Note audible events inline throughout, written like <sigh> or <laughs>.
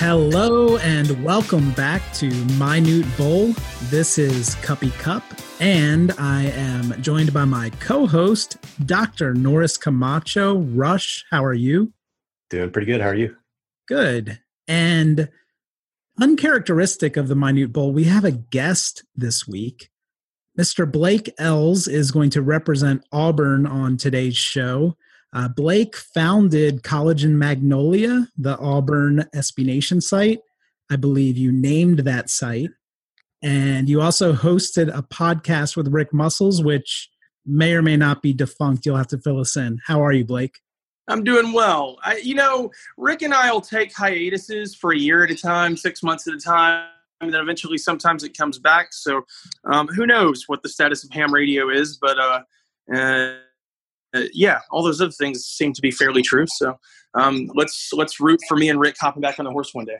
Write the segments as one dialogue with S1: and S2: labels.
S1: Hello and welcome back to Minute Bowl. This is Cuppy Cup, and I am joined by my co-host, Dr. Norris Camacho. Rush, how are you?
S2: Doing pretty good. How are you?
S1: Good. And uncharacteristic of the Minute Bowl, we have a guest this week. Mr. Blake Ells is going to represent Auburn on today's show. Uh, Blake founded College and Magnolia, the Auburn SB Nation site. I believe you named that site. And you also hosted a podcast with Rick Muscles, which may or may not be defunct. You'll have to fill us in. How are you, Blake?
S3: I'm doing well. I, you know, Rick and I will take hiatuses for a year at a time, six months at a time, and then eventually sometimes it comes back. So um, who knows what the status of ham radio is, but uh, uh, uh, yeah, all those other things seem to be fairly true. So um, let's let's root for me and Rick hopping back on the horse one day.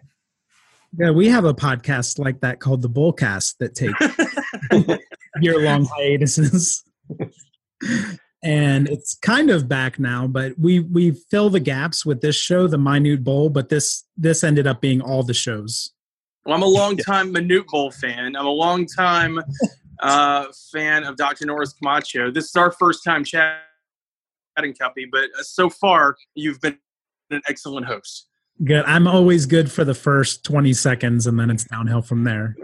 S1: Yeah, we have a podcast like that called the Bullcast that takes <laughs> year long hiatuses. and it's kind of back now, but we we fill the gaps with this show, the Minute Bowl, but this this ended up being all the shows.
S3: Well, I'm a long time Minute Bowl fan. I'm a long time uh, fan of Dr. Norris Camacho. This is our first time chatting chatting, Cuppy. But uh, so far, you've been an excellent host.
S1: Good. I'm always good for the first 20 seconds, and then it's downhill from there.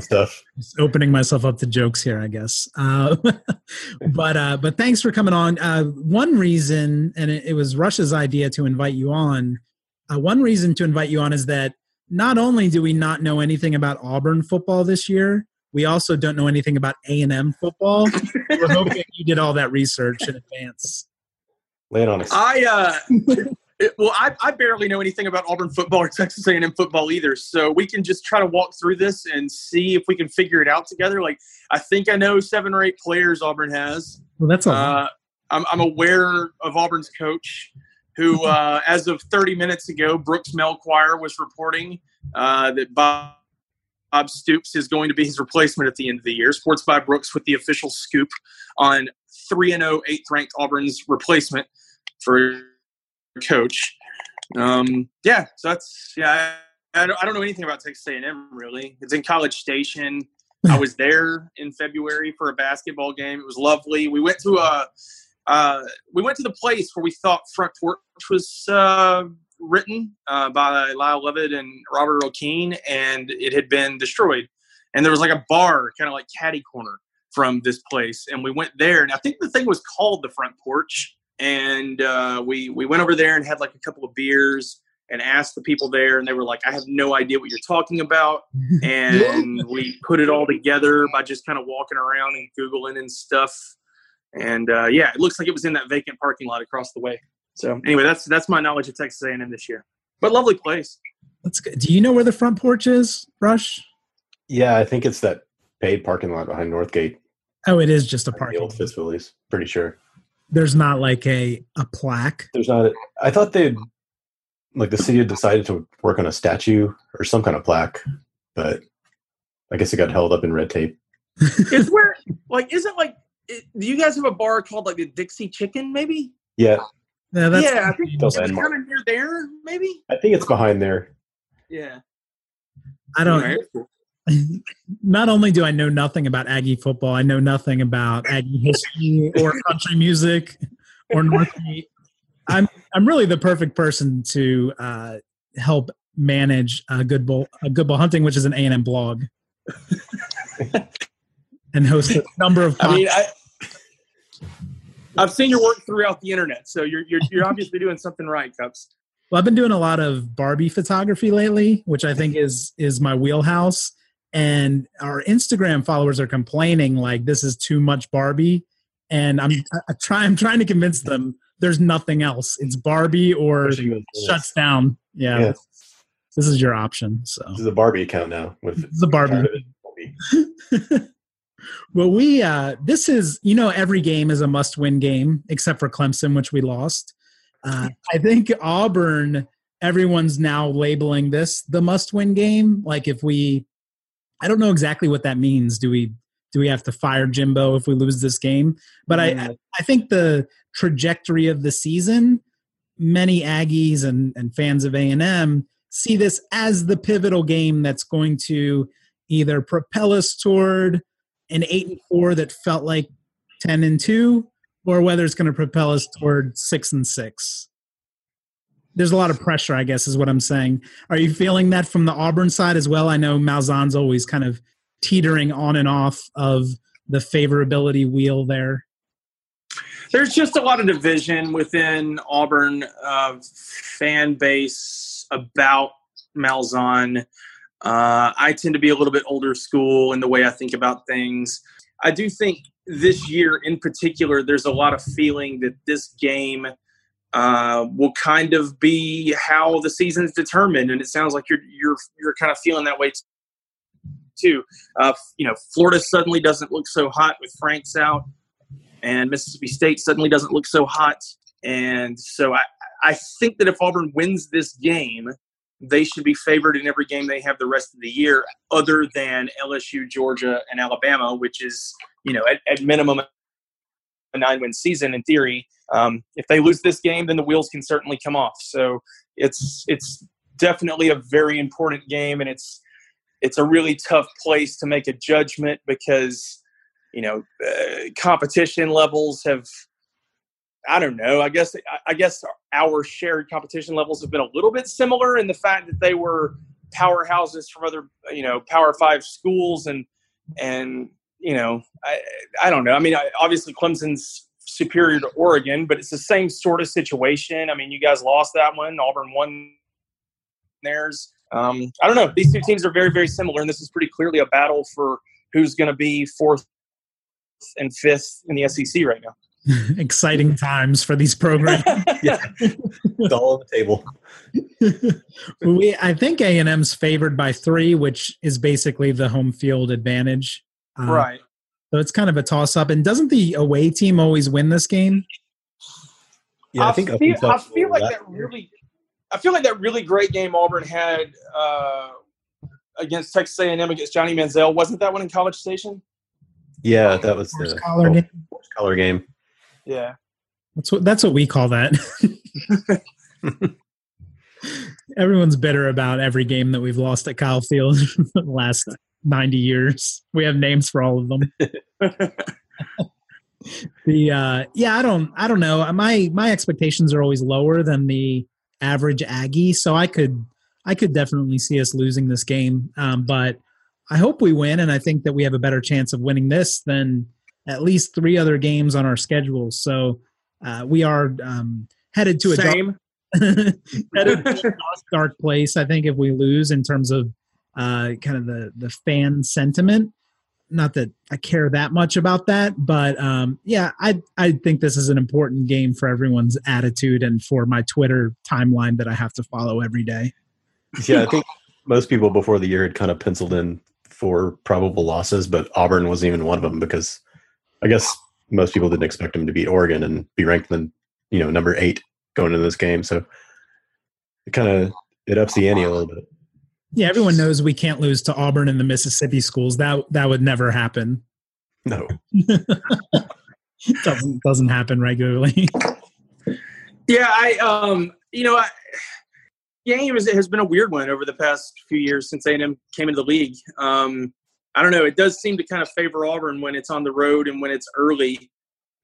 S2: stuff. <laughs>
S1: Just opening myself up to jokes here, I guess. Uh, <laughs> but uh, but thanks for coming on. Uh, one reason, and it, it, was Rush's idea to invite you on. Uh, one reason to invite you on is that not only do we not know anything about Auburn football this year, we also don't know anything about A and M football. We're hoping you did all that research in advance.
S2: Lay it on us.
S3: I uh, <laughs> well, I, I barely know anything about Auburn football or Texas A and M football either. So we can just try to walk through this and see if we can figure it out together. Like I think I know seven or eight players Auburn has.
S1: Well, that's all. Uh,
S3: I'm, I'm aware of Auburn's coach, who, <laughs> uh, as of 30 minutes ago, Brooks Melchior was reporting uh, that Bob Bob Stoops is going to be his replacement at the end of the year. Sports by Brooks with the official scoop on 3 and 0 8th ranked Auburn's replacement for coach. Um, yeah, so that's yeah. I, I, don't, know anything about Texas A&M really. It's in College Station. I was there in February for a basketball game. It was lovely. We went to a uh, we went to the place where we thought front porch was uh, written uh, by Lyle Lovett and Robert Earl Keen, and it had been destroyed. And there was like a bar, kind of like caddy corner from this place, and we went there. And I think the thing was called the front porch. And uh, we we went over there and had like a couple of beers and asked the people there, and they were like, "I have no idea what you're talking about." <laughs> And we put it all together by just kind of walking around and googling and stuff. And uh, yeah, it looks like it was in that vacant parking lot across the way. So anyway, that's that's my knowledge of Texas A&M this year. But lovely place.
S1: That's good. Do you know where the front porch is, Rush?
S2: Yeah, I think it's that paid parking lot behind Northgate.
S1: Oh, it is just a parking.
S2: The old Fist Phillies, pretty sure.
S1: There's not like a a plaque.
S2: There's not. A, I thought they'd like the city had decided to work on a statue or some kind of plaque, but I guess it got held up in red tape. <laughs>
S3: is where like is it like it, do you guys have a bar called like the Dixie Chicken? Maybe.
S2: Yeah,
S1: yeah, that's
S3: yeah, I think it's kind of near there, maybe.
S2: I think it's behind there.
S3: Yeah.
S1: I don't. <laughs> Not only do I know nothing about Aggie football, I know nothing about Aggie history or <laughs> country music or Northgate. I'm I'm really the perfect person to uh, help manage a good bull a good bull hunting, which is an A and M blog, <laughs> and host a number of.
S3: I mean, I, I've seen your work throughout the internet, so you're you're, you're obviously doing something right, Cups.
S1: Well, I've been doing a lot of Barbie photography lately, which I think is is my wheelhouse. And our Instagram followers are complaining like this is too much Barbie, and I'm <laughs> I try I'm trying to convince them there's nothing else. It's Barbie or shuts down. Yeah, yeah. This is your option. So
S2: this is a Barbie account now with
S1: the Barbie. <laughs> well, we uh, this is you know every game is a must-win game except for Clemson, which we lost. Uh, I think Auburn. Everyone's now labeling this the must-win game. Like if we, I don't know exactly what that means. Do we do we have to fire Jimbo if we lose this game? But I mm. I think the trajectory of the season, many Aggies and and fans of A and M see this as the pivotal game that's going to either propel us toward an eight and four that felt like ten and two, or whether it's going to propel us toward six and six. There's a lot of pressure, I guess, is what I'm saying. Are you feeling that from the Auburn side as well? I know Malzahn's always kind of teetering on and off of the favorability wheel there.
S3: There's just a lot of division within Auburn uh, fan base about Malzahn. Uh, I tend to be a little bit older school in the way I think about things. I do think this year in particular, there's a lot of feeling that this game uh, will kind of be how the season's determined, and it sounds like you're you're you're kind of feeling that way too. Uh, you know, Florida suddenly doesn't look so hot with Franks out, and Mississippi State suddenly doesn't look so hot, and so I I think that if Auburn wins this game, they should be favored in every game they have the rest of the year, other than LSU, Georgia, and Alabama, which is, you know, at, at minimum a nine win season in theory. Um, if they lose this game, then the wheels can certainly come off. So it's it's definitely a very important game, and it's it's a really tough place to make a judgment because you know uh, competition levels have I don't know. I guess I guess our shared competition levels have been a little bit similar in the fact that they were powerhouses from other you know Power Five schools and and you know I I don't know. I mean, obviously Clemson's superior to Oregon, but it's the same sort of situation. I mean, you guys lost that one. Auburn won theirs. Um, I don't know. These two teams are very very similar, and this is pretty clearly a battle for who's going to be fourth and fifth in the SEC right now. <laughs>
S1: exciting times for these programs. <laughs>
S2: yeah, it's all on the table. <laughs>
S1: we, I think A and M's favored by three, which is basically the home field advantage.
S3: Uh, right.
S1: So it's kind of a toss up. And doesn't the away team always win this game?
S3: Yeah, I, I think feel, I feel like that really. I feel like that really great game Auburn had uh, against Texas A&M against Johnny Manziel wasn't that one in College Station?
S2: Yeah, that was the collar game. collar game.
S3: Yeah.
S1: That's what that's what we call that. <laughs> Everyone's bitter about every game that we've lost at Kyle Field <laughs> the last 90 years. We have names for all of them. <laughs> the uh yeah, I don't I don't know. My my expectations are always lower than the average Aggie, so I could I could definitely see us losing this game. Um, but I hope we win, and I think that we have a better chance of winning this than at least three other games on our schedule. So uh, we are um, headed to a
S3: Same.
S1: dark, <laughs> headed to a dark place. I think if we lose in terms of uh, kind of the the fan sentiment. Not that I care that much about that, but um, yeah, I I think this is an important game for everyone's attitude and for my Twitter timeline that I have to follow every day.
S2: Yeah, I think most people before the year had kind of penciled in for probable losses, but Auburn wasn't even one of them because I guess most people didn't expect him to beat Oregon and be ranked in you know number eight going into this game. So it kind of it ups the ante a little bit.
S1: Yeah, everyone knows we can't lose to Auburn and the Mississippi schools. That that would never happen.
S2: No, <laughs>
S1: doesn't doesn't happen regularly.
S3: Yeah, I um, you know, I, game has, has been a weird one over the past few years since A&M came into the league. Um, I don't know. It does seem to kind of favor Auburn when it's on the road and when it's early,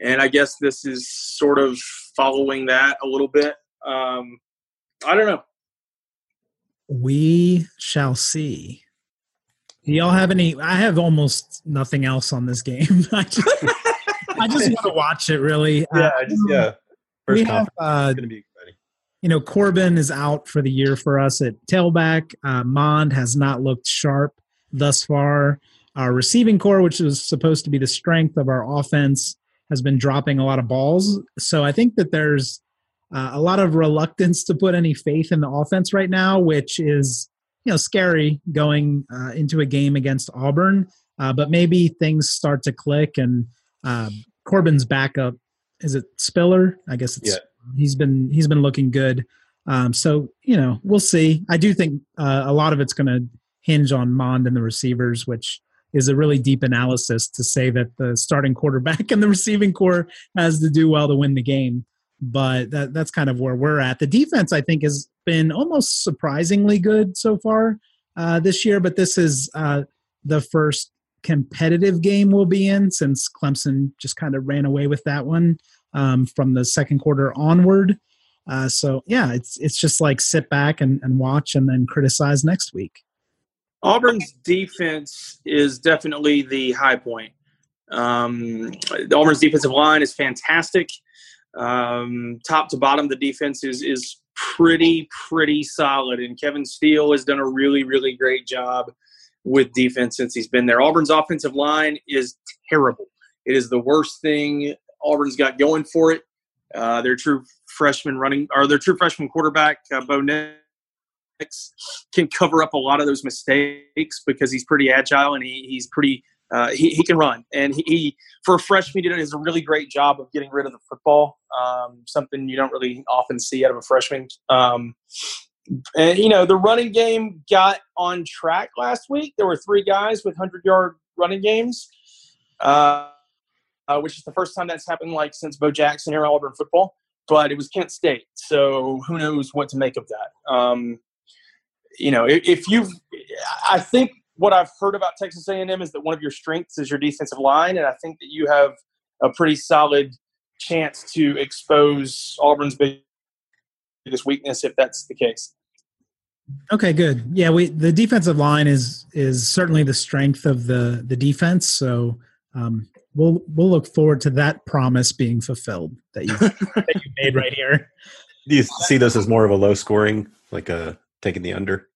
S3: and I guess this is sort of following that a little bit. Um, I don't know.
S1: We shall see. Do y'all have any? I have almost nothing else on this game. <laughs> I just, I just want to watch it. Really.
S2: Yeah, I just yeah. First
S1: we have,
S2: conference
S1: uh,
S2: is going to be exciting.
S1: you know, Corbin is out for the year for us at tailback. Uh, Mond has not looked sharp thus far. Our receiving corps, which is supposed to be the strength of our offense, has been dropping a lot of balls. So I think that there's uh, a lot of reluctance to put any faith in the offense right now, which is you know scary going uh, into a game against Auburn. Uh, but maybe things start to click, and uh, Corbin's backup is it Spiller? I guess it's
S2: Yeah.
S1: he's been he's been looking good. Um, so you know we'll see. I do think uh, a lot of it's going to hinge on Mond and the receivers, which is a really deep analysis to say that the starting quarterback <laughs> and the receiving corps has to do well to win the game. But that, that's kind of where we're at. The defense, I think, has been almost surprisingly good so far uh, this year. But this is uh, the first competitive game we'll be in since Clemson just kind of ran away with that one um, from the second quarter onward. Uh, so yeah, it's it's just like sit back and, and watch and then criticize next week.
S3: Auburn's defense is definitely the high point. Um, Auburn's defensive line is fantastic. Um, top to bottom, the defense is is pretty pretty solid, and Kevin Steele has done a really really great job with defense since he's been there. Auburn's offensive line is terrible. It is the worst thing Auburn's got going for it. Uh, their true freshman running or their true freshman quarterback, uh, Bo can cover up a lot of those mistakes because he's pretty agile and he, he's pretty uh, he, he can run. And he, he for a freshman he does a really great job of getting rid of the football um, something you don't really often see out of a freshman. Um, and you know the running game got on track last week. There were three guys with 100 yard running games uh, uh, which is the first time that's happened like since bo jackson era auburn football but it was kent state. So who knows what to make of that? Um, you know if, if you've i think what i've heard about texas a&m is that one of your strengths is your defensive line and i think that you have a pretty solid chance to expose auburn's biggest weakness if that's the case
S1: Okay, good. Yeah, we the defensive line is is certainly the strength of the the defense. So um, we'll we'll look forward to that promise being fulfilled that you that you made right here. <laughs>
S2: Do you see this as more of a low scoring, like a taking the under?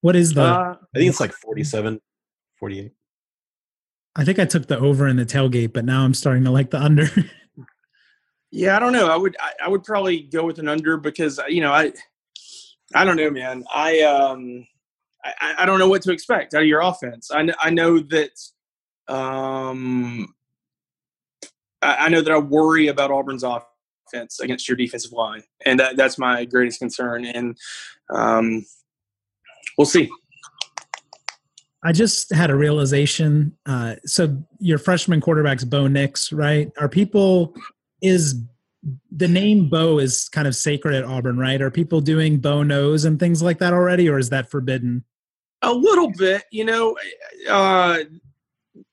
S1: What is the?
S3: uh,
S2: I think it's like 47, 48.
S1: I think I took the over in the tailgate, but now I'm starting to like the under.
S3: Yeah, I don't know. I would I, I would probably go with an under because you know I I don't know, man. I um I, I don't know what to expect out of your offense. I kn- I know that um I, I know that I worry about Auburn's offense against your defensive line, and that, that's my greatest concern. And um we'll see.
S1: I just had a realization. Uh, so your freshman quarterback's Bo Nix, right? Are people is the name Bo is kind of sacred at Auburn, right? Are people doing Bo Knows and things like that already, or is that forbidden?
S3: A little bit, you know. Uh,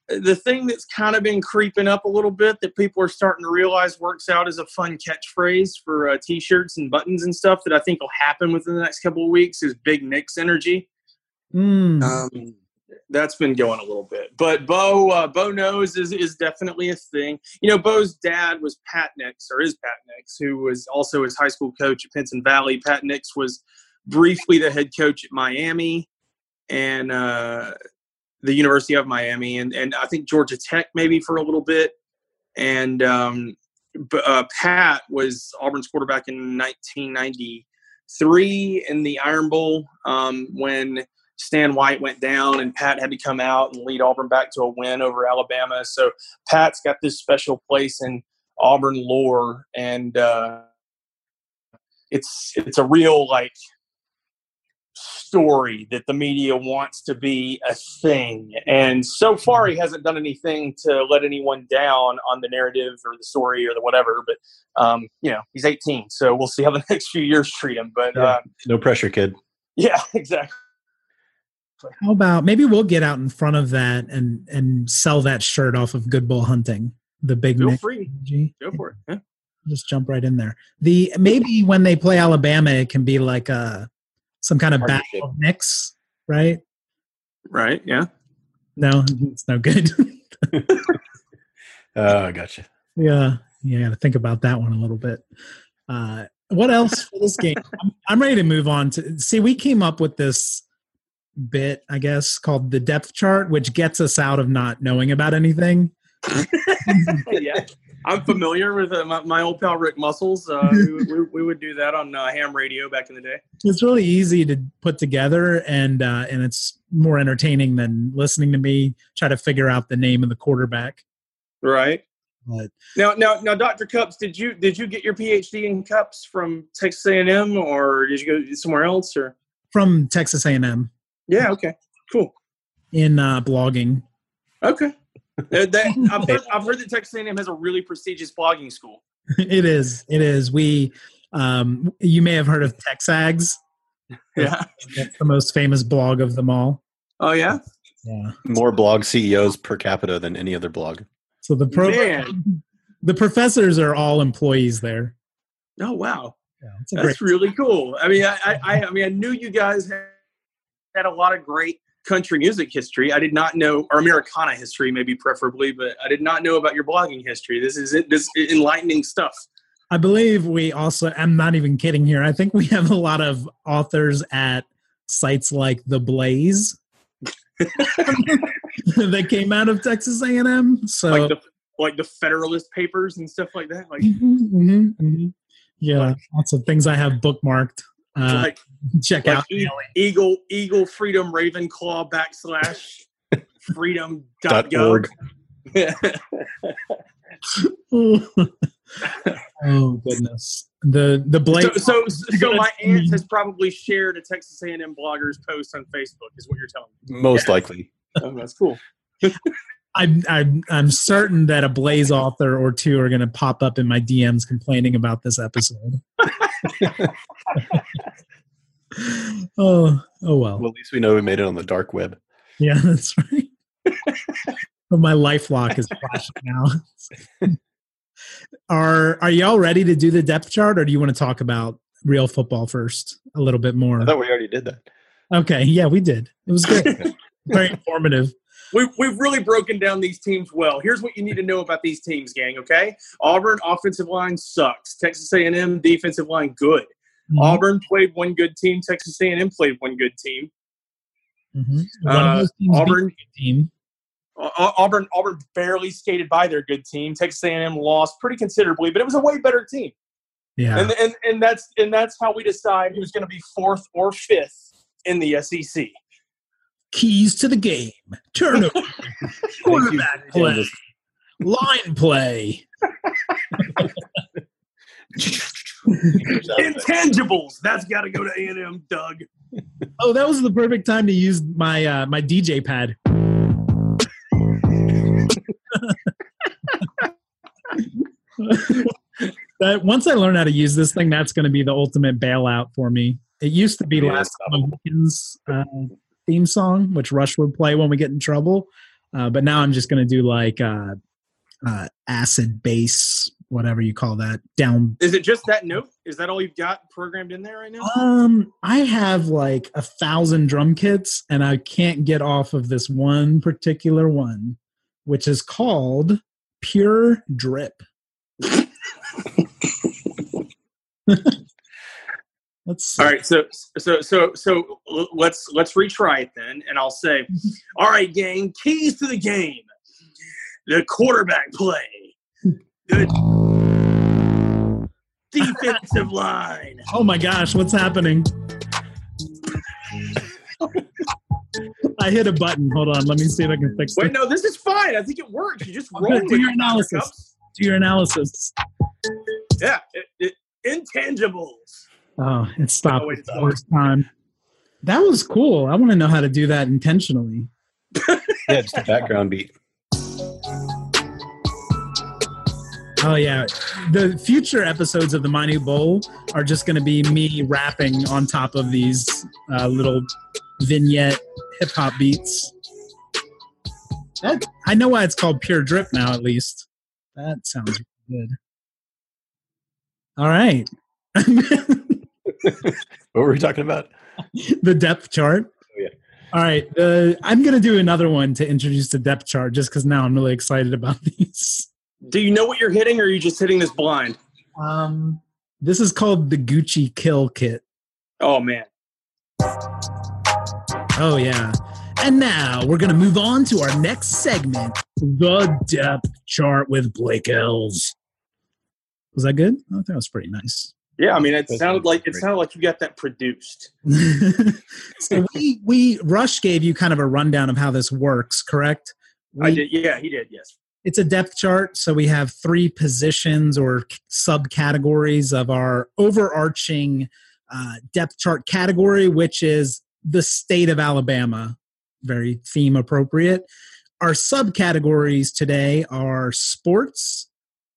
S3: the thing that's kind of been creeping up a little bit that people are starting to realize works out as a fun catchphrase for uh, t-shirts and buttons and stuff that I think will happen within the next couple of weeks is Big Nix energy.
S1: Mm.
S3: Um, that's been going a little bit, but Bo uh, Bo knows is is definitely a thing. You know, Bo's dad was Pat Nix, or is Pat Nix, who was also his high school coach at Pinson Valley. Pat Nix was briefly the head coach at Miami and uh, the University of Miami, and and I think Georgia Tech maybe for a little bit. And um, uh, Pat was Auburn's quarterback in 1993 in the Iron Bowl um, when Stan White went down and Pat had to come out and lead Auburn back to a win over Alabama. So Pat's got this special place in Auburn lore, and uh, it's it's a real like story that the media wants to be a thing. And so far, he hasn't done anything to let anyone down on the narrative or the story or the whatever. But um, you know, he's 18, so we'll see how the <laughs> next few years treat him. But
S2: Yeah.
S3: uh,
S2: No pressure, kid.
S3: yeah, <laughs> exactly.
S1: How about maybe we'll get out in front of that and and sell that shirt off of Good Bull Hunting, the big
S3: Feel
S1: Nick
S3: free.
S1: energy.
S3: Go for it. Yeah.
S1: Just jump right in there. The maybe when they play Alabama, it can be like a some kind of
S2: Partnership.
S1: battle of Knicks, right?
S3: Right. Yeah.
S1: No, it's no good. <laughs>
S2: Oh, I gotcha.
S1: Yeah, you got to think about that one a little bit. Uh, what else for this game? <laughs> I'm, I'm ready to move on to see. We came up with this bit, I guess, called the depth chart, which gets us out of not knowing about anything. <laughs>
S3: yeah, I'm familiar with uh, my, my old pal Rick Muscles. Uh, <laughs> we, we, we would do that on uh, ham radio back in the day.
S1: It's really easy to put together, and uh, and it's more entertaining than listening to me try to figure out the name of the quarterback.
S3: Right.
S1: But
S3: Now, now, now, Dr. Cups, did you did you get your PhD in cups from Texas A&M, or did you go somewhere else? Or
S1: from Texas A&M
S3: yeah, okay, cool,
S1: in uh, blogging.
S3: okay. Uh, that, <laughs> I've, heard, I've heard that Texas A&M has a really prestigious blogging school.
S1: it is. It is. We. Um, you may have heard of TexAgs. <laughs>
S3: Yeah.
S1: That's the most famous blog of them all.
S3: Oh yeah.
S1: Yeah.
S2: More blog CEOs per capita than any other blog.
S1: So the program,
S3: Man.
S1: the professors are all employees there.
S3: Oh wow.
S1: Yeah, it's
S3: That's
S1: great.
S3: really cool. I mean, I, I, I mean, I knew you guys had, had a lot of great country music history. I did not know, or Americana history, maybe preferably, but I did not know about your blogging history. This is it. This is enlightening stuff.
S1: I believe we also. I'm not even kidding here. I think we have a lot of authors at sites like the Blaze <laughs> that came out of Texas A&M. So
S3: Like the like the Federalist Papers and stuff like that. Like
S1: Mhm, mhm, mhm. yeah, lots of things I have bookmarked. Uh, <laughs>
S3: like,
S1: check
S3: like
S1: out.
S3: E- Eagle Eagle Freedom Ravenclaw backslash <laughs> freedom dot
S2: Dot org. <laughs>
S1: oh goodness, the the Blaze.
S3: so, so, so my aunt has probably shared a Texas A&M bloggers post on Facebook. Is what you're telling me?
S2: Most likely.
S3: Oh, that's cool.
S1: I'm, I'm I'm certain that a Blaze author or two are going to pop up in my DMs complaining about this episode. <laughs> oh, oh well.
S2: Well, at least we know we made it on the dark web.
S1: Yeah, <laughs> that's right. but my LifeLock is flashing now. <laughs> are Are y'all ready to do the depth chart, or do you want to talk about real football first a little bit more?
S2: I thought we already did that.
S1: Okay, yeah, we did. It was good. Very informative.
S3: We've, we've really broken down these teams well. Here's what you need to know about these teams, gang. Okay, Auburn offensive line sucks. Texas A&M defensive line good.
S1: Mm-hmm.
S3: Auburn played one good team. Texas A&M played one good team.
S1: Mhm.
S3: Uh,
S1: those teams beat
S3: Auburn-
S1: team.
S3: Au- Au- Auburn Auburn barely skated by their good team. Texas A&M lost pretty considerably, but it was a way better team.
S1: Yeah.
S3: And, and and that's and that's how we decide who's going to be fourth or fifth in the SEC.
S1: Keys to the game. Turnover. <laughs> Quarterback play. Line play.
S3: Intangibles. That's got to go to A&M, Doug.
S1: Oh, that was the perfect time to use my uh, my DJ pad. <laughs> that once I learn how to use this thing, that's going to be the ultimate bailout for me. It used to be
S2: Yeah,
S1: last weekend's uh, theme song, which Rush would play when we get in trouble. Uh, but now I'm just going to do like uh, uh, acid bass, whatever you call that, down
S3: Is it just that note? Is that all you've got programmed in there right now?
S1: Um, I have like a thousand drum kits, and I can't get off of this one particular one, which is called Pure Drip. <laughs> <laughs> <laughs> Let's see.
S3: All right, so so so so let's let's retry it then, and I'll say, <laughs> all right, gang, keys to the game: the quarterback play, the defensive line,
S1: Oh my gosh, what's happening? I hit a button. Hold on, let me see if I can fix it.
S3: Wait,
S1: it.
S3: no, this is fine. I think it works. You just roll
S1: do your analysis. Do your analysis.
S3: Yeah, it, it, intangibles.
S1: Oh, it stopped
S3: wait,
S1: the first time. That was cool. I want to know how to do that intentionally. <laughs>
S2: Yeah, just a background beat.
S1: Oh yeah, the future episodes of the Minute Bowl are just going to be me rapping on top of these uh, little vignette hip hop beats. That, I know why it's called Pure Drip now. At least that sounds good. All right, <laughs>
S2: What were we talking about?
S1: the depth chart.
S2: Oh, yeah.
S1: All right, uh, I'm going to do another one to introduce the depth chart, just because now I'm really excited about <laughs> these.
S3: Do you know what you're hitting, or are you just hitting this blind?
S1: Um, this is called the Gucci Kill Kit.
S3: Oh man.
S1: Oh yeah. And now we're gonna move on to our next segment, the depth chart with Blake Ells. Was that good? I think that was pretty nice.
S3: Yeah, I mean, it sounded like it sounded like you got that produced. <laughs>
S1: so <laughs> we we Rush gave you kind of a rundown of how this works, correct? We,
S3: I did. Yeah, he did. Yes.
S1: It's a depth chart, so we have three positions or subcategories of our overarching uh, depth chart category, which is the state of Alabama. Very theme appropriate. Our subcategories today are sports,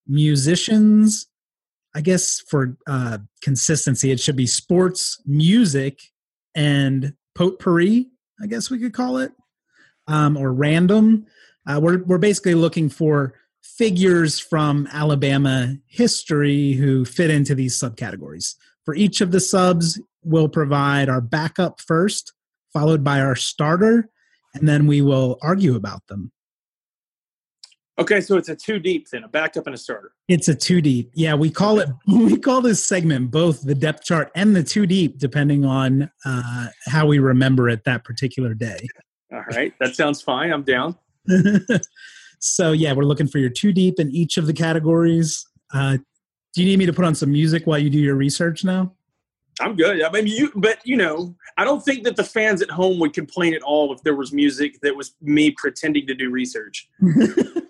S1: musicians, I guess for uh, consistency, it should be sports, music, and potpourri. I guess we could call it, um, or random. Uh, we're we're basically looking for figures from Alabama history who fit into these subcategories. For each of the subs, we'll provide our backup first, followed by our starter, and then we will argue about them.
S3: Okay, so it's a two deep then, a backup and a starter.
S1: It's a two deep. Yeah, we call it <laughs> we call this segment both the depth chart and the two deep, depending on uh, how we remember it that particular day.
S3: All right, that sounds fine. I'm down. <laughs>
S1: so yeah, we're looking for your two deep in each of the categories. Uh, do you need me to put on some music while you do your research now?
S3: I'm good. I mean, you, but you know, I don't think that the fans at home would complain at all if there was music that was me pretending to do research. <laughs>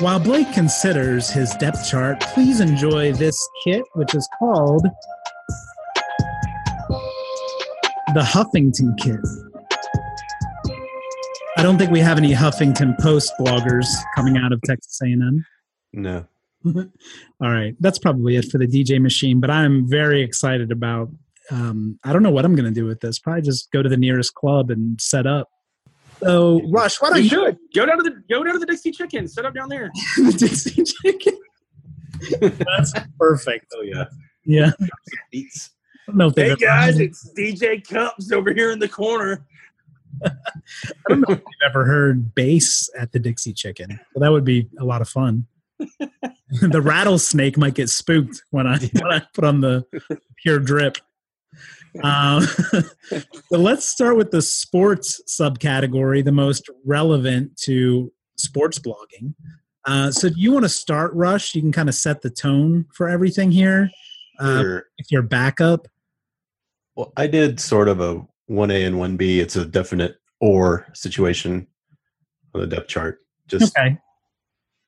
S1: While Blake considers his depth chart, please enjoy this kit, which is called the Huffington Kit. I don't think we have any Huffington Post bloggers coming out of Texas A&M.
S2: No. <laughs>
S1: All right, that's probably it for the DJ machine. But I'm very excited about. Um, I don't know what I'm going to do with this. Probably just go to the nearest club and set up. So, Rush, why don't
S3: You
S1: you
S3: should go down to the go down to the Dixie Chicken. Set up down there. <laughs>
S1: the Dixie Chicken? That's perfect.
S2: Oh yeah.
S1: Yeah.
S2: Beats.
S1: I don't know if they've
S3: Hey guys, it's DJ Cups over here in the corner.
S1: I don't know if you've ever heard bass at the Dixie Chicken. So that would be a lot of fun. <laughs> the rattlesnake might get spooked when I when I put on the pure drip. Um, <laughs> so let's start with the sports subcategory, the most relevant to sports blogging. Uh, so, do you want to start, Rush? You can kind of set the tone for everything here. Uh,
S2: Sure.
S1: If your backup,
S2: Well, I did sort of a one A and one B. It's a definite or situation on the depth chart. Just
S1: okay,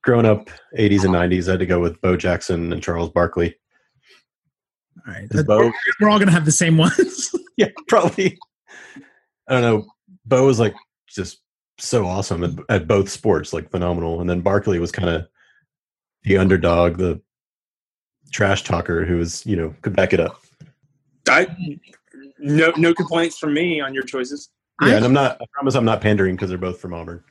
S2: growing up, 80s and 90s, I had to go with Bo Jackson and Charles Barkley.
S1: All right.
S2: 'Cause Bo,
S1: We're all going to have the same ones. <laughs> <laughs>
S2: yeah, probably. I don't know. Bo was like just so awesome at, at both sports, like phenomenal. And then Barkley was kind of the underdog, the trash talker who was, you know, could back it up.
S3: I no no complaints from me on your choices.
S2: Yeah,
S1: I-
S2: and I'm not. I promise I'm not pandering because they're both from Auburn.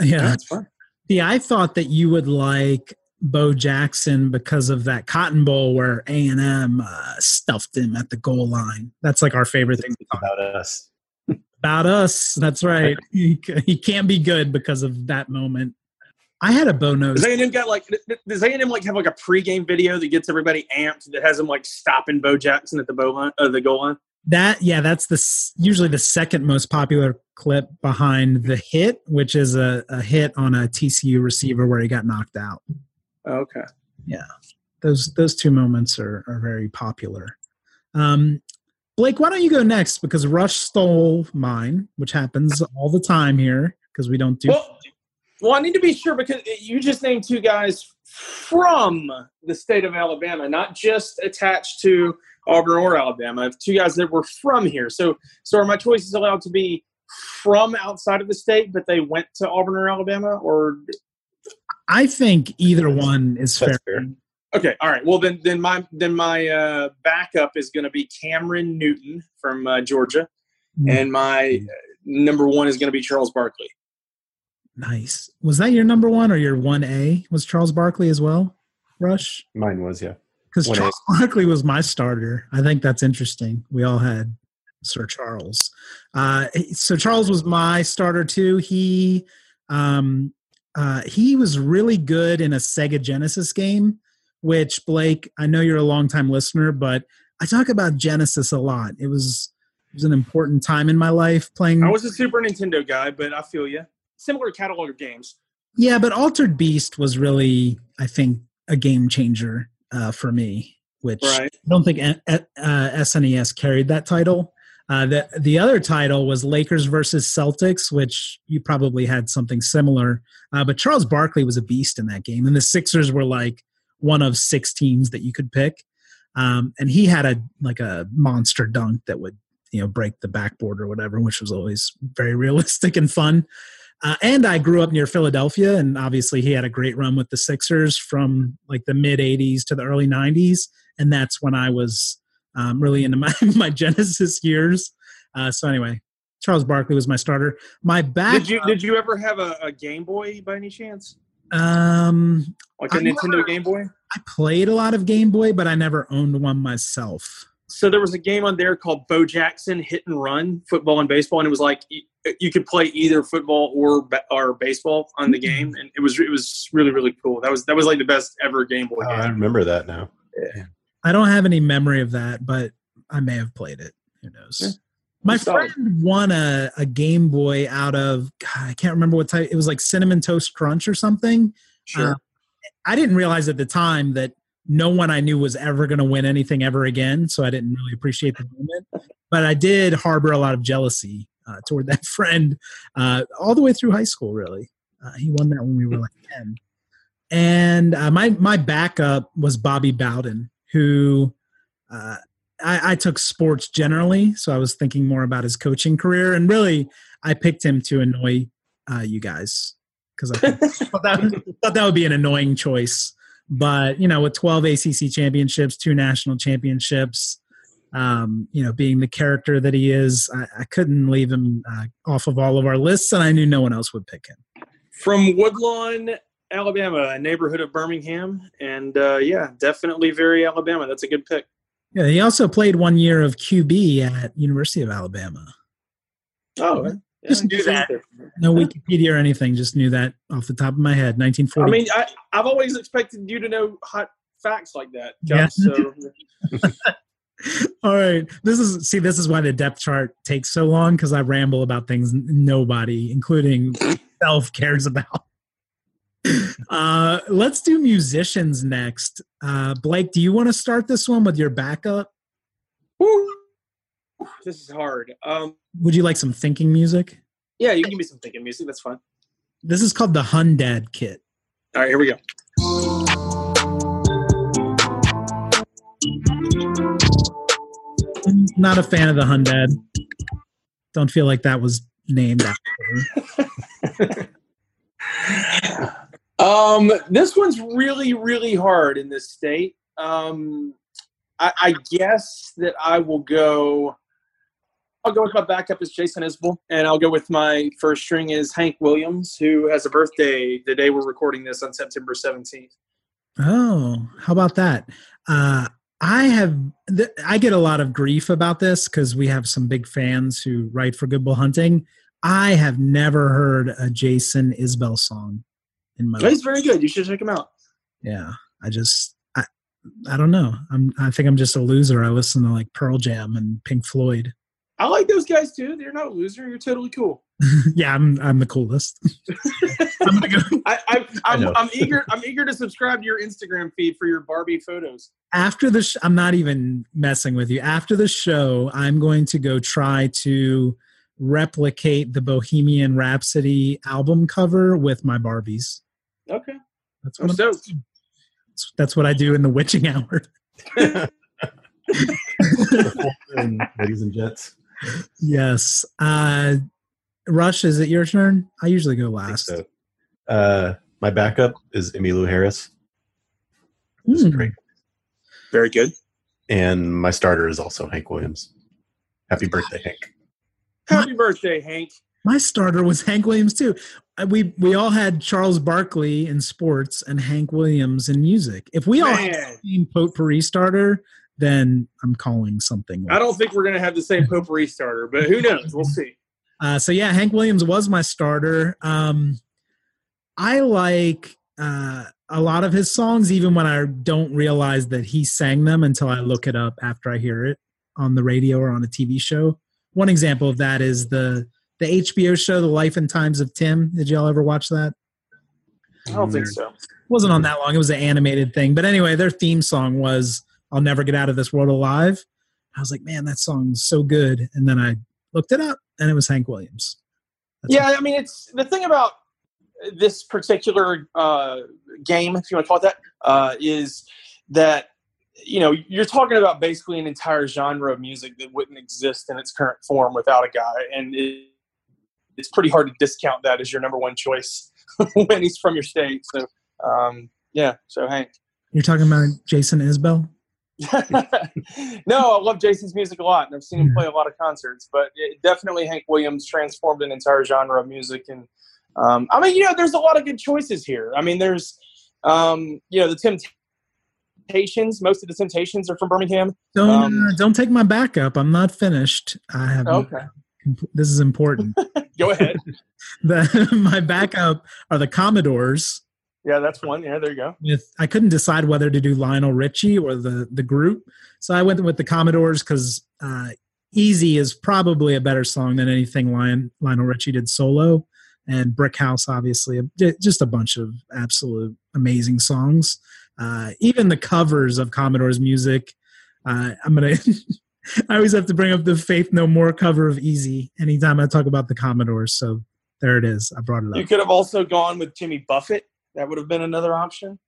S1: yeah,
S3: That's fine.
S1: See, I thought that you would like Bo Jackson because of that Cotton Bowl where A and M uh, stuffed him at the goal line. That's like our favorite thing
S2: About us. <laughs>
S1: about us. That's right. <laughs> He, he can't be good because of that moment. I had a Bo nose.
S3: Does A&M got like does A&M like have like a pregame video that gets everybody amped that has them like stopping Bo Jackson at the bow line, uh, the goal line?
S1: That yeah, that's the usually the second most popular clip behind the hit, which is a, a hit on a TCU receiver where he got knocked out.
S3: Okay. Yeah.
S1: Those those two moments are, are very popular. Um, Blake, why don't you go next? Because Rush stole mine, which happens all the time here because we don't do.
S3: Well, well, I need to be sure because you just named two guys from the state of Alabama, not just attached to Auburn or Alabama. Two guys that were from here. So, so are my choices allowed to be from outside of the state, but they went to Auburn or Alabama, or
S1: I think either one is fair.
S2: Fair.
S3: Okay, all right. Well, then, then my then my uh, backup is going to be Cameron Newton from uh, Georgia,
S1: Mm,
S3: and my uh, number one is going to be Charles Barkley.
S1: nice. Was that your number one or your one A? Was Charles Barkley as well? Rush
S2: Mine was, yeah.
S1: because
S2: 1A.
S1: Charles Barkley was my starter. I think that's interesting. We all had Sir Charles. Uh, so Charles was my starter too. He um, uh, he was really good in a Sega Genesis game, which Blake, I know you're a longtime listener, but I talk about Genesis a lot. It was it was an important time in my life playing.
S3: I was a Super Nintendo guy, but I feel you. Similar catalog of games.
S1: Yeah, but Altered Beast was really, I think, a game changer uh, for me. Which
S3: Right.
S1: I don't think uh, SNES carried that title. Uh, the the other title was Lakers versus Celtics, which you probably had something similar. Uh, but Charles Barkley was a beast in that game, and the Sixers were like one of six teams that you could pick. Um, and he had a like a monster dunk that would you know break the backboard or whatever, which was always very <laughs> realistic and fun. Uh, and I grew up near Philadelphia, and obviously he had a great run with the Sixers from like the mid '80s to the early '90s, and that's when I was um, really into my <laughs> my Genesis years. Uh, so anyway, Charles Barkley was my starter. My back.
S3: Did you did you ever have a, a Game Boy by any chance?
S1: Um,
S3: Like a
S1: I
S3: Nintendo
S1: never-
S3: Game Boy?
S1: I played a lot of Game Boy, but I never owned one myself.
S3: So there was a game on there called Bo Jackson Hit and Run Football and Baseball, and it was like you could play either football or or baseball on the game, and it was it was really really cool. That was that was like the best ever Game Boy
S2: Oh, I remember that now.
S1: I don't have any memory of that, but I may have played it. Who knows?
S3: Yeah.
S1: My
S3: Solid.
S1: friend won a, a Game Boy out of God, I can't remember what type. It was like cinnamon toast crunch or something.
S3: Sure.
S1: Uh, I didn't realize at the time that no one I knew was ever going to win anything ever again. So I didn't really appreciate the moment. But I did harbor a lot of jealousy uh, toward that <laughs> friend uh, all the way through high school, really. Uh, he won that when we were like 10. And uh, my, my backup was Bobby Bowden, who uh, I, I took sports generally. So I was thinking more about his coaching career. And really, I picked him to annoy uh, you guys because I thought <laughs> thought that, thought that would be an annoying choice. But you know, with 12 ACC championships, two national championships, um, you know, being the character that he is, I, I couldn't leave him uh, off of all of our lists, and I knew no one else would pick him.
S3: From Woodlawn, Alabama, a neighborhood of Birmingham, and uh, yeah, definitely very Alabama. That's a good pick.
S1: Yeah, he also played one year of QB at University of Alabama.
S3: Oh,
S1: Just do that. No Wikipedia or anything, just knew that off the top of my head. 1940.
S3: I mean, I, I've always expected you to know hot facts like that.
S1: Yeah.
S3: So <laughs>
S1: All right. This is see, this is why the depth chart takes so long because I ramble about things nobody, including <laughs> self, cares about. Uh, let's do musicians next. Uh, Blake, do you want to start this one with your backup?
S3: Woo. this is hard. Um,
S1: Would you like some thinking music?
S3: yeah, you can give me some thinking music. That's fine.
S1: This is called the Hundad Kit.
S3: All right, here we go.
S1: I'm not a fan of the Hundad. Don't feel like that was named after. <laughs>
S3: Um, this one's really, really hard in this state. Um, I, I guess that I will go. I'll go with my backup is Jason Isbell, and I'll go with my first string is Hank Williams, who has a birthday the day we're recording this on September seventeenth.
S1: Oh, how about that? Uh, I have th- I get a lot of grief about this because we have some big fans who write for Good Bull Hunting. I have never heard a Jason Isbell song in my life.
S3: Very good. You should check him out.
S1: Yeah, I just I I don't know. I'm I think I'm just a loser. I listen to like Pearl Jam and Pink Floyd.
S3: I like those guys too. They're not a loser. You're totally cool. <laughs>
S1: yeah, I'm I'm the coolest. <laughs> I'm gonna go
S3: I, I, I'm,
S2: know.
S3: I'm eager. I'm eager to subscribe to your Instagram feed for your Barbie photos.
S1: after the sh- i'm not even messing with you after the show i'm going to go try to replicate the bohemian rhapsody album cover with my barbies
S3: Okay,
S1: that's
S3: I'm
S1: what, I'm, that's, that's what i do in the witching hour
S2: And <laughs> ladies and gents.
S1: yes uh rush is it your turn i usually go last
S2: so. Uh, my backup is Emmylou Harris. This is
S1: Hmm.
S2: great.
S3: Very good.
S2: And my starter is also Hank Williams. Happy birthday, Hank.
S3: Happy birthday, Hank.
S1: my starter was hank williams too we we all had charles barkley in sports and hank williams in music if we all had
S3: Man.
S1: the same potpourri starter then i'm calling something
S3: I don't think we're going to have the same potpourri starter, but who knows? We'll see.
S1: Uh, so yeah, Hank Williams was my starter. Um, I like uh, a lot of his songs, even when I don't realize that he sang them until I look it up after I hear it on the radio or on a TV show. One example of that is the the HBO show, The Life and Times of Tim. Did y'all ever watch that?
S3: I don't think so.
S1: It wasn't on that long. It was an animated thing. But anyway, their theme song was I'll Never Get Out of This World Alive. I was like, man, that song's so good. And then I looked it up and it was Hank Williams.
S3: That's yeah, I mean, it's the thing about this particular uh, game, if you want to call it that, uh, is that you know you're talking about basically an entire genre of music that wouldn't exist in its current form without a guy, and it, it's pretty hard to discount that as your number one choice <laughs> when he's from your state. So um, yeah, so Hank.
S1: You're talking about Jason Isbell. <laughs>
S3: no, I love Jason's music a lot, and I've seen him play a lot of concerts. But it, definitely, Hank Williams transformed an entire genre of music, and um, I mean, you know, there's a lot of good choices here. I mean, there's, um, you know, the Temptations. Most of the Temptations are from Birmingham.
S1: Don't um, uh, don't take my backup. I'm not finished. I have.
S3: Okay.
S1: This is important. <laughs>
S3: Go ahead. <laughs>
S1: the, <laughs> my backup are the Commodores.
S3: Yeah, that's one. Yeah, there you go.
S1: With I couldn't decide whether to do Lionel Richie or the the group, so I went with the Commodores because uh, "Easy" is probably a better song than anything Lion, Lionel Richie did solo and Brick House, obviously, just a bunch of absolute amazing songs. Uh, even the covers of Commodore's music. Uh, I'm gonna. <laughs> I always have to bring up the Faith No More cover of Easy anytime I talk about the Commodores. So there it is. I brought it up.
S3: You could have also gone with Jimmy Buffett. That would have been another option.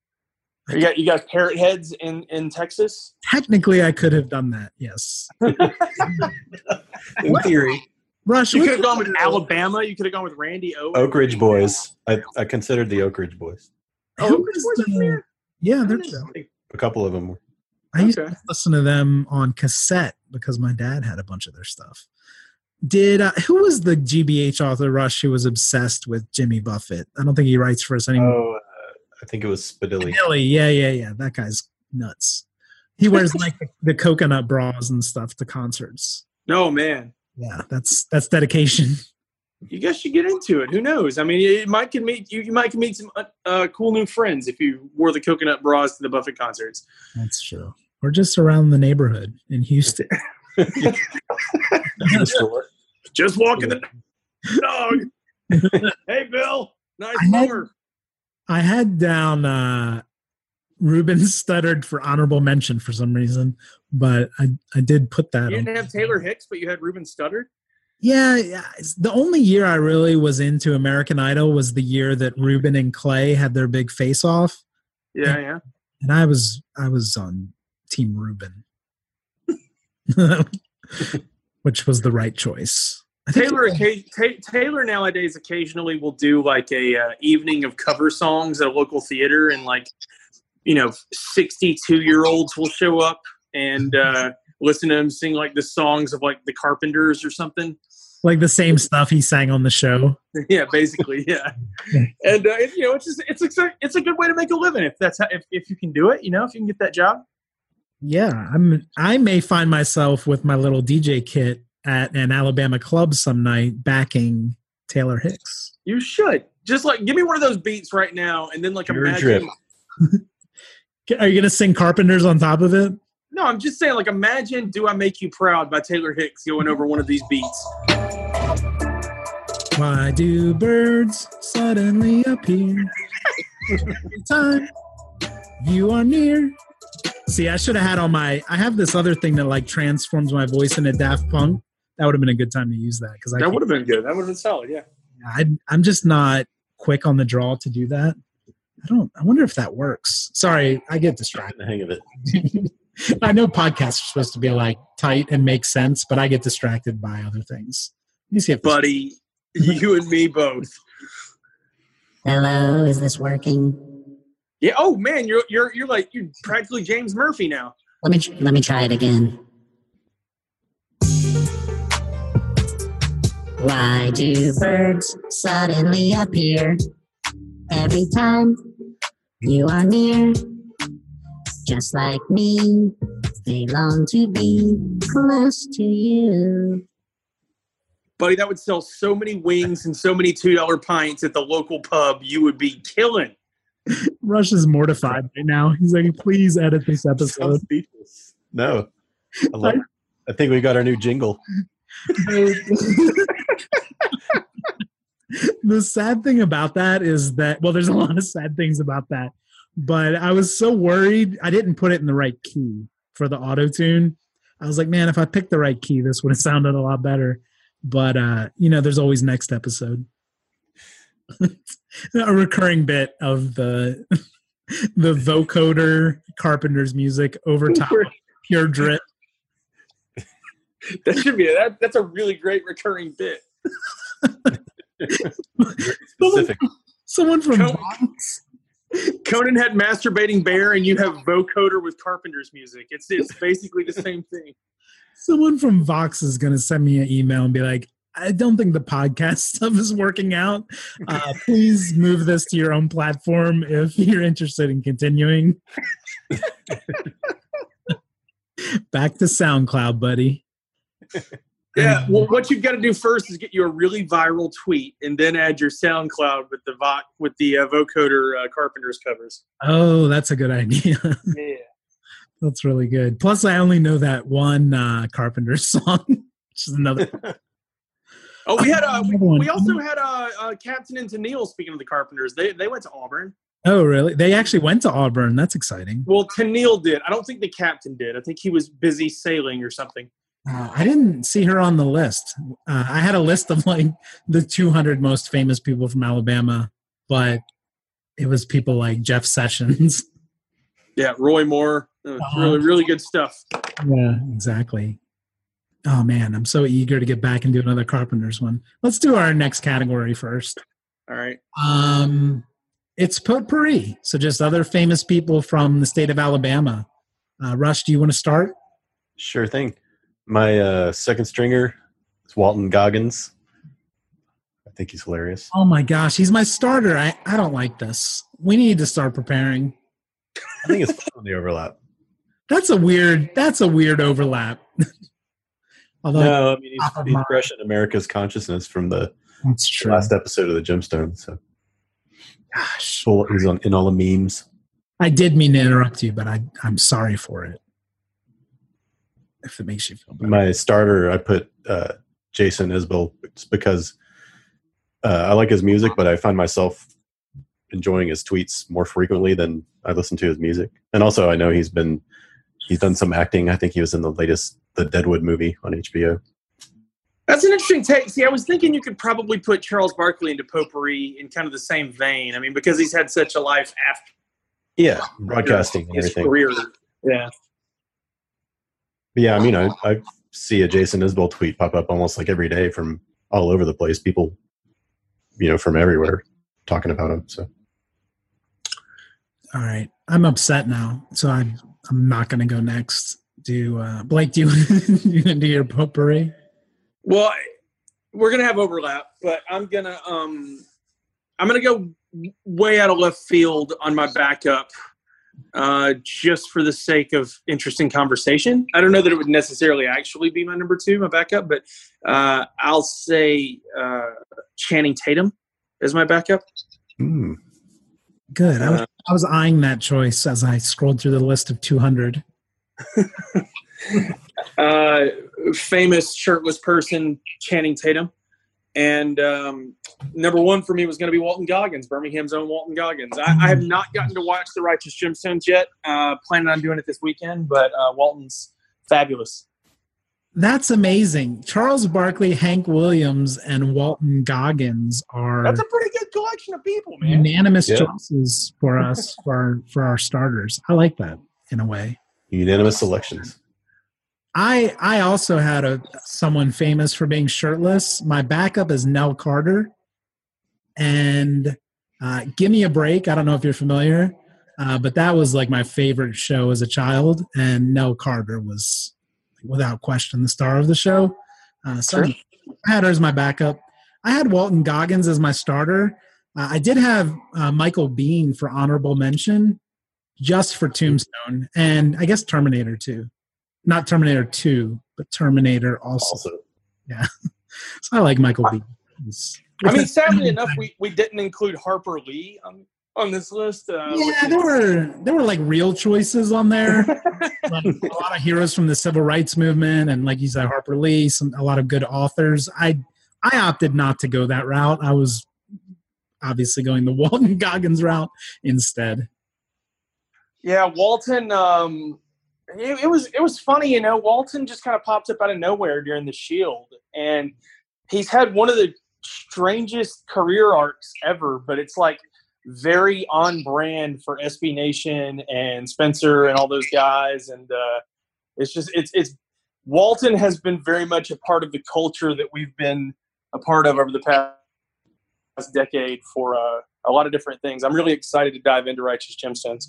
S3: You got you got parrot heads in in Texas.
S1: Technically, I could have done that. Yes. <laughs>
S2: in theory.
S3: Rush. You could have gone with Alabama. You could have gone with Randy
S2: O. Oak Ridge Boys. I, I considered the Oak Ridge Boys.
S1: Oh, Oak Ridge Boys the, Yeah, there's
S2: a couple of them. Were.
S1: I used to listen to them on cassette because my dad had a bunch of their stuff. Did uh, who was the GBH author Rush who was obsessed with Jimmy Buffett? I don't think he writes for us anymore.
S2: Oh, uh, I think it was Spadilli.
S1: Spadilli, yeah, yeah, yeah. That guy's nuts. He wears <laughs> like the, the coconut bras and stuff to concerts.
S3: No man,
S1: yeah, that's that's dedication.
S3: You guys should get into it. Who knows? I mean, it might can meet you. You might can meet some uh, uh, cool new friends if you wore the coconut bras to the Buffett concerts.
S1: That's true. Or just around the neighborhood in Houston. <laughs>
S3: just walking the <laughs> dog. hey, Bill. Nice I had,
S1: I had down uh, Ruben Studdard for honorable mention for some reason, but I I did put that.
S3: You didn't on. have Taylor Hicks, but you had Ruben Studdard.
S1: Yeah, yeah, the only year I really was into American Idol was the year that Ruben and Clay had their big face off.
S3: Yeah,
S1: and,
S3: yeah.
S1: And I was I was on Team Ruben, <laughs> which was the right choice.
S3: Taylor Taylor nowadays occasionally will do like a uh, evening of cover songs at a local theater, and like you know, 62 year olds will show up and uh, listen to him sing like the songs of like the Carpenters or something.
S1: Like the same stuff he sang on the show. <laughs>
S3: yeah, basically, yeah. and uh, you know, it's just it's a it's a good way to make a living if that's how, if if you can do it. You know, if you can get that job.
S1: Yeah, I'm. I may find myself with my little DJ kit at an Alabama club some night backing Taylor Hicks.
S3: You should just like give me one of those beats right now, and then like Pure imagine. <laughs>
S1: Are you going to sing Carpenters on top of it?
S3: No, I'm just saying, like, imagine Do I Make You Proud by Taylor Hicks going over one of these beats.
S1: Why do birds suddenly appear? <laughs> Every time you are near. See, I should have had on my. I have this other thing that like transforms my voice into Daft Punk. That would have been a good time to use that because
S3: that would have been good. That would have been solid. Yeah.
S1: I, I'm just not quick on the draw to do that. I don't. I wonder if that works. Sorry, I get distracted.
S2: The hang of it. <laughs>
S1: I know podcasts are supposed to be like tight and make sense, but I get distracted by other things.
S3: You see, buddy, you and me both.
S4: Hello, is this working?
S3: Yeah. Oh man, you're you're you're like you're practically James Murphy now.
S4: Let me let me try it again. Why do birds suddenly appear every time you are near, just like me. They long to be close to you.
S3: buddy, that would sell so many wings and so many two dollar pints at the local pub. You would be killing.
S1: Rush is mortified right now. He's like, please edit this episode.
S2: No, I, love. I think we got our new jingle. <laughs>
S1: the sad thing about that is that well there's a lot of sad things about that but i was so worried i didn't put it in the right key for the auto tune i was like man if i picked the right key this would have sounded a lot better but uh you know there's always next episode <laughs> a recurring bit of the <laughs> the vocoder carpenter's music over top of pure drip
S3: That should be that. That's a really great recurring bit. <laughs>
S2: Specific.
S1: someone from
S3: Coke.
S1: Vox
S3: Conan had masturbating bear, and you have vocoder with Carpenter's music. It's it's basically the same thing.
S1: someone from Vox is going to send me an email and be like, I don't think the podcast <laughs> stuff is working out. Uh, please move this to your own platform if you're interested in continuing. <laughs> Back to SoundCloud, buddy.
S3: Yeah. Well, what you've got to do first is get you a really viral tweet, and then add your SoundCloud with the vo- with the uh, vocoder uh, Carpenter's covers.
S1: Oh, that's a good idea. <laughs>
S3: Yeah.
S1: that's really good. Plus, I only know that one uh, Carpenter song, which is another.
S3: Oh, we had uh, we, we also had uh, uh, Captain and Tennille. Speaking of the Carpenters, they they went to Auburn.
S1: Oh, really? They actually went to Auburn. That's exciting.
S3: Well, Tennille did. I don't think the captain did. I think he was busy sailing or something.
S1: Uh, I didn't see her on the list. Uh, I had a list of like the 200 most famous people from Alabama, but it was people like Jeff Sessions.
S3: Yeah, Roy Moore. Uh,
S1: Uh-huh.
S3: Really, really good stuff.
S1: yeah, exactly. Oh man, I'm so eager to get back and do another Carpenters one. Let's do our next category first.
S3: All right.
S1: Um, it's potpourri, so just other famous people from the state of Alabama. Uh, Rush, do you want to start?
S2: Sure thing. My uh, second stringer is Walton Goggins. I think he's hilarious.
S1: Oh my gosh, he's my starter. I, I don't like this. We need to start preparing.
S2: I think it's fun on the overlap.
S1: That's a weird. That's a weird overlap. <laughs> Although
S2: No, I mean he's, he's
S1: mind.
S2: fresh in America's consciousness from the last episode of the Gemstone. So
S1: Gosh,
S2: full, he's on in all the memes.
S1: I did mean to interrupt you, but I I'm sorry for it. If it makes you feel better.
S2: My starter, I put uh, Jason Isbell because uh, I like his music, but I find myself enjoying his tweets more frequently than I listen to his music. And also, I know he's been he's done some acting. I think he was in the latest the Deadwood movie on HBO.
S3: That's an interesting take. See, I was thinking you could probably put Charles Barkley into potpourri in kind of the same vein. I mean, because he's had such a life after
S2: Yeah, broadcasting
S3: his
S2: everything.
S3: career. Yeah.
S2: But yeah, I mean, I, I see a Jason Isbell tweet pop up almost like every day from all over the place. People, you know, from everywhere talking about him. So
S1: All right, I'm upset now, so I'm I'm not going to go next. Do uh, Blake? Do you, <laughs> you gonna do your potpourri?
S3: Well, we're gonna have overlap, but I'm gonna um, I'm gonna go way out of left field on my backup, uh, just for the sake of interesting conversation. I don't know that it would necessarily actually be my number two, my backup, but uh, I'll say uh, Channing Tatum as my backup.
S2: hmm.
S1: Good. I was,
S3: Uh,
S1: I was eyeing that choice as I scrolled through the list of 200. <laughs>
S3: uh, famous shirtless person, Channing Tatum. And um, number one for me was going to be Walton Goggins, Birmingham's own Walton Goggins. I, I have not gotten to watch The Righteous Gemstones yet. Uh, planning on doing it this weekend, but uh, Walton's fabulous.
S1: That's amazing. Charles Barkley, Hank Williams, and Walton Goggins are
S3: That's a pretty good collection of people, man.
S1: unanimous
S2: Yeah.
S1: choices for us for our, for our starters. I like that in a way.
S2: Unanimous selections.
S1: I I also had a someone famous for being shirtless. My backup is Nell Carter, and uh, Give Me a Break. I don't know if you're familiar, uh, but that was like my favorite show as a child, and Nell Carter was without question the star of the show. Uh, so
S3: Sure.
S1: I had her as my backup. I had Walton Goggins as my starter. Uh, I did have uh, Michael Biehn for honorable mention, just for Tombstone, and I guess Terminator 2. not Terminator 2, but Terminator also.
S2: Also, <laughs>
S1: So I like Michael B. He's-
S3: I mean, <laughs> sadly enough, we, we didn't include Harper Lee on, on this list. Uh,
S1: yeah,
S3: is-
S1: there were there were like real choices on there. <laughs> like a lot of heroes from the civil rights movement, and like you said, Harper Lee, some a lot of good authors. I I opted not to go that route. I was obviously going the Walton Goggins route instead.
S3: Yeah, Walton. Um, it, it was it was funny, you know. Walton just kind of popped up out of nowhere during the Shield, and he's had one of the strangest career arcs ever. But it's like very on brand for SB Nation and Spencer and all those guys, and uh, it's just it's it's Walton has been very much a part of the culture that we've been a part of over the past decade for uh, a lot of different things. I'm really excited to dive into Righteous Gemstones.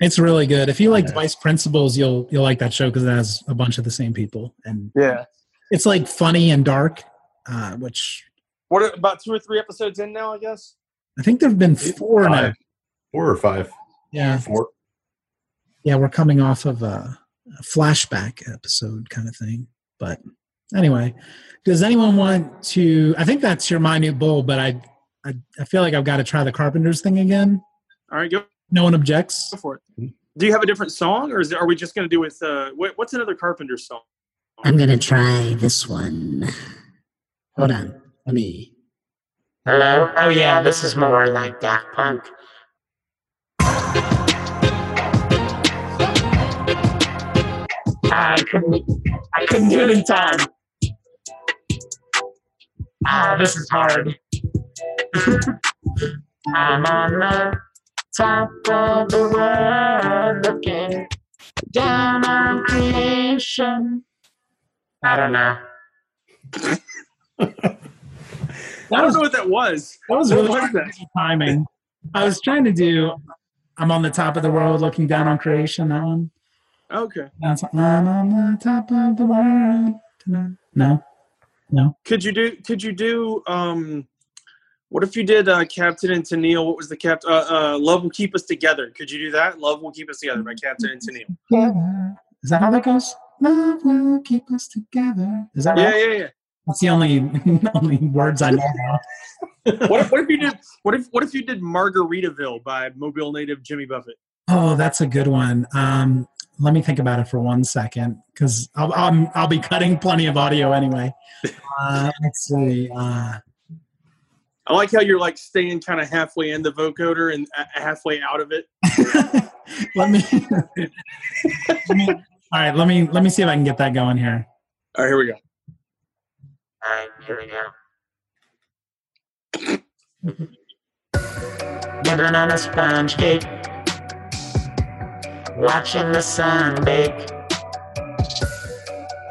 S1: It's really good. If you like
S2: Yeah.
S1: Vice Principals, you'll you'll like that show because it has a bunch of the same people, and
S3: Yeah.
S1: it's like funny and dark. Uh, which
S3: What are- about two or three episodes in now? I guess.
S1: I think there've been four now.
S2: Four or five.
S1: Yeah,
S2: Four.
S1: yeah, we're coming off of a, a flashback episode kind of thing. But anyway, does anyone want to? I think that's your minute bowl, but I, I, I feel like I've got to try the Carpenters thing again.
S3: All right, go
S1: No one objects.
S3: Go for it. Do you have a different song, or is it, are we just going to do with uh, what, what's another Carpenter song?
S4: I'm gonna try this one. Hold on. Let me.
S5: Hello? Oh yeah, this is more like Daft Punk. I couldn't I couldn't do it in time. Ah, this is hard. <laughs> I'm on the top of the world looking down on creation. I don't know.
S3: I don't know what that was.
S1: That was
S3: What
S1: really
S3: was that?
S1: timing. I was trying to do. I'm on the top of the world, looking down on creation. That one.
S3: Okay.
S1: That's I'm on the top of the world. tonight. No, no.
S3: Could you do? Could you do? Um, what if you did uh, Captain and Tennille? What was the cap? Uh, uh, Love will keep us together. Could you do that? Love will keep us together by Captain and Tennille.
S1: together. Is that how that goes? Love will keep us together. Is that
S3: Yeah,
S1: right?
S3: yeah,
S1: That's the only <laughs> only words I know. Now.
S3: What if, what if you did? What if what if you did Margaritaville by Mobile native Jimmy Buffett?
S1: Oh, that's a good one. Um, let me think about it for one second because I'll, I'll I'll be cutting plenty of audio anyway. <laughs> Uh, let's see. Uh,
S3: I like how you're like staying kind of halfway in the vocoder and uh, halfway out of it. <laughs>
S1: let me. <laughs> let me- all right, let me let me see if I can get that going here.
S3: All right, here we go.
S5: Alright, here we go. Living on a sponge cake, watching the sun bake.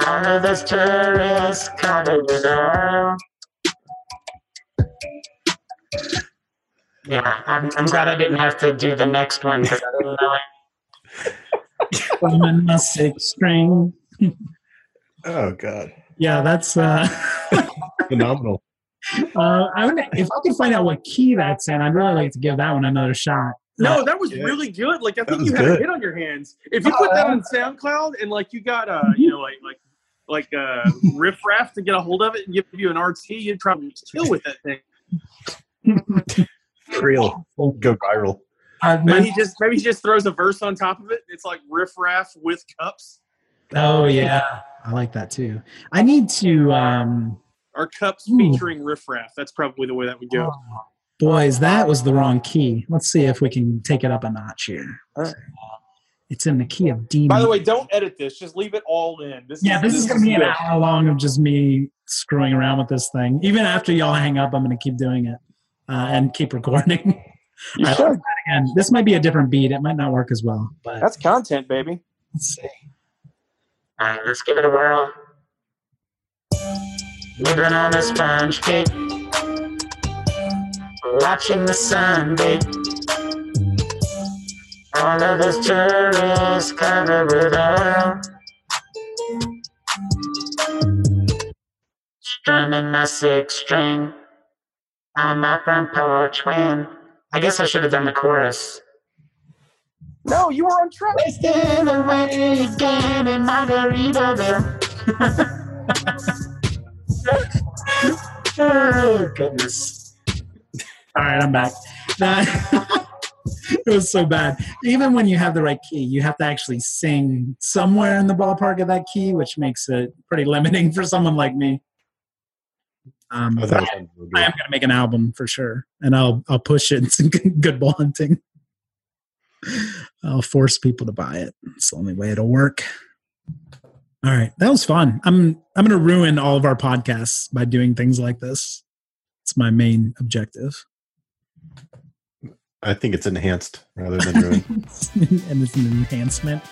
S5: All of those tourists covered with oil. Yeah, I'm, I'm glad I didn't have to do the next one because I didn't know it.
S1: From a six string.
S2: Oh God.
S1: Yeah, that's. Uh, <laughs>
S2: Phenomenal.
S1: uh, I would, if I could find out what key that's in, I'd really like to give that one another shot.
S3: No, that was
S2: Yeah.
S3: really good. Like I think you had
S2: good.
S3: a hit on your hands. If you put that on SoundCloud and like you got uh you know like like like uh riff raff to get a hold of it and give you an RT, you'd probably kill with that thing. <laughs>
S2: Real. Go viral.
S1: Uh,
S3: Maybe he just maybe he just throws a verse on top of it. It's like riff raff with cups
S1: oh yeah, I like that too. I need to. Um,
S3: or cups
S1: Ooh.
S3: featuring riff raff. That's probably the way that would go.
S1: boys, that was the wrong key. Let's see if we can take it up a notch here.
S3: Alright.
S1: It's in the key of D.
S3: By the way, don't edit this. Just leave it all in. This
S1: yeah, this is gonna be an hour long of just me screwing around with this thing. Even after y'all hang up, I'm gonna keep doing it uh, and keep recording. <laughs>
S3: You
S1: All right,
S3: should.
S1: let's try it again. This might be a different beat. It might not work as well, but
S3: That's content, baby.
S1: let's see.
S5: Alright, let's give it a whirl. Living on a sponge cake, watching the sun bake. All of those tourists covered with oil. Strumming my six string on my front porch when I guess I should have done the chorus.
S3: No, you were on track.
S5: Wasting away again in Margaritaville. <laughs> goodness.
S1: All right, I'm back. That- <laughs> it was so bad. Even when you have the right key, you have to actually sing somewhere in the ballpark of that key, which makes it pretty limiting for someone like me. Um,
S2: I
S1: I,
S2: it sounded real
S1: I am going to make an album for sure, and I'll I'll push it to <laughs> Good Bull Hunting. I'll force people to buy it. It's the only way it'll work. All right, that was fun. I'm I'm going to ruin all of our podcasts by doing things like this. It's my main objective.
S2: I think it's enhanced rather than ruined. <laughs>
S1: and it's an enhancement.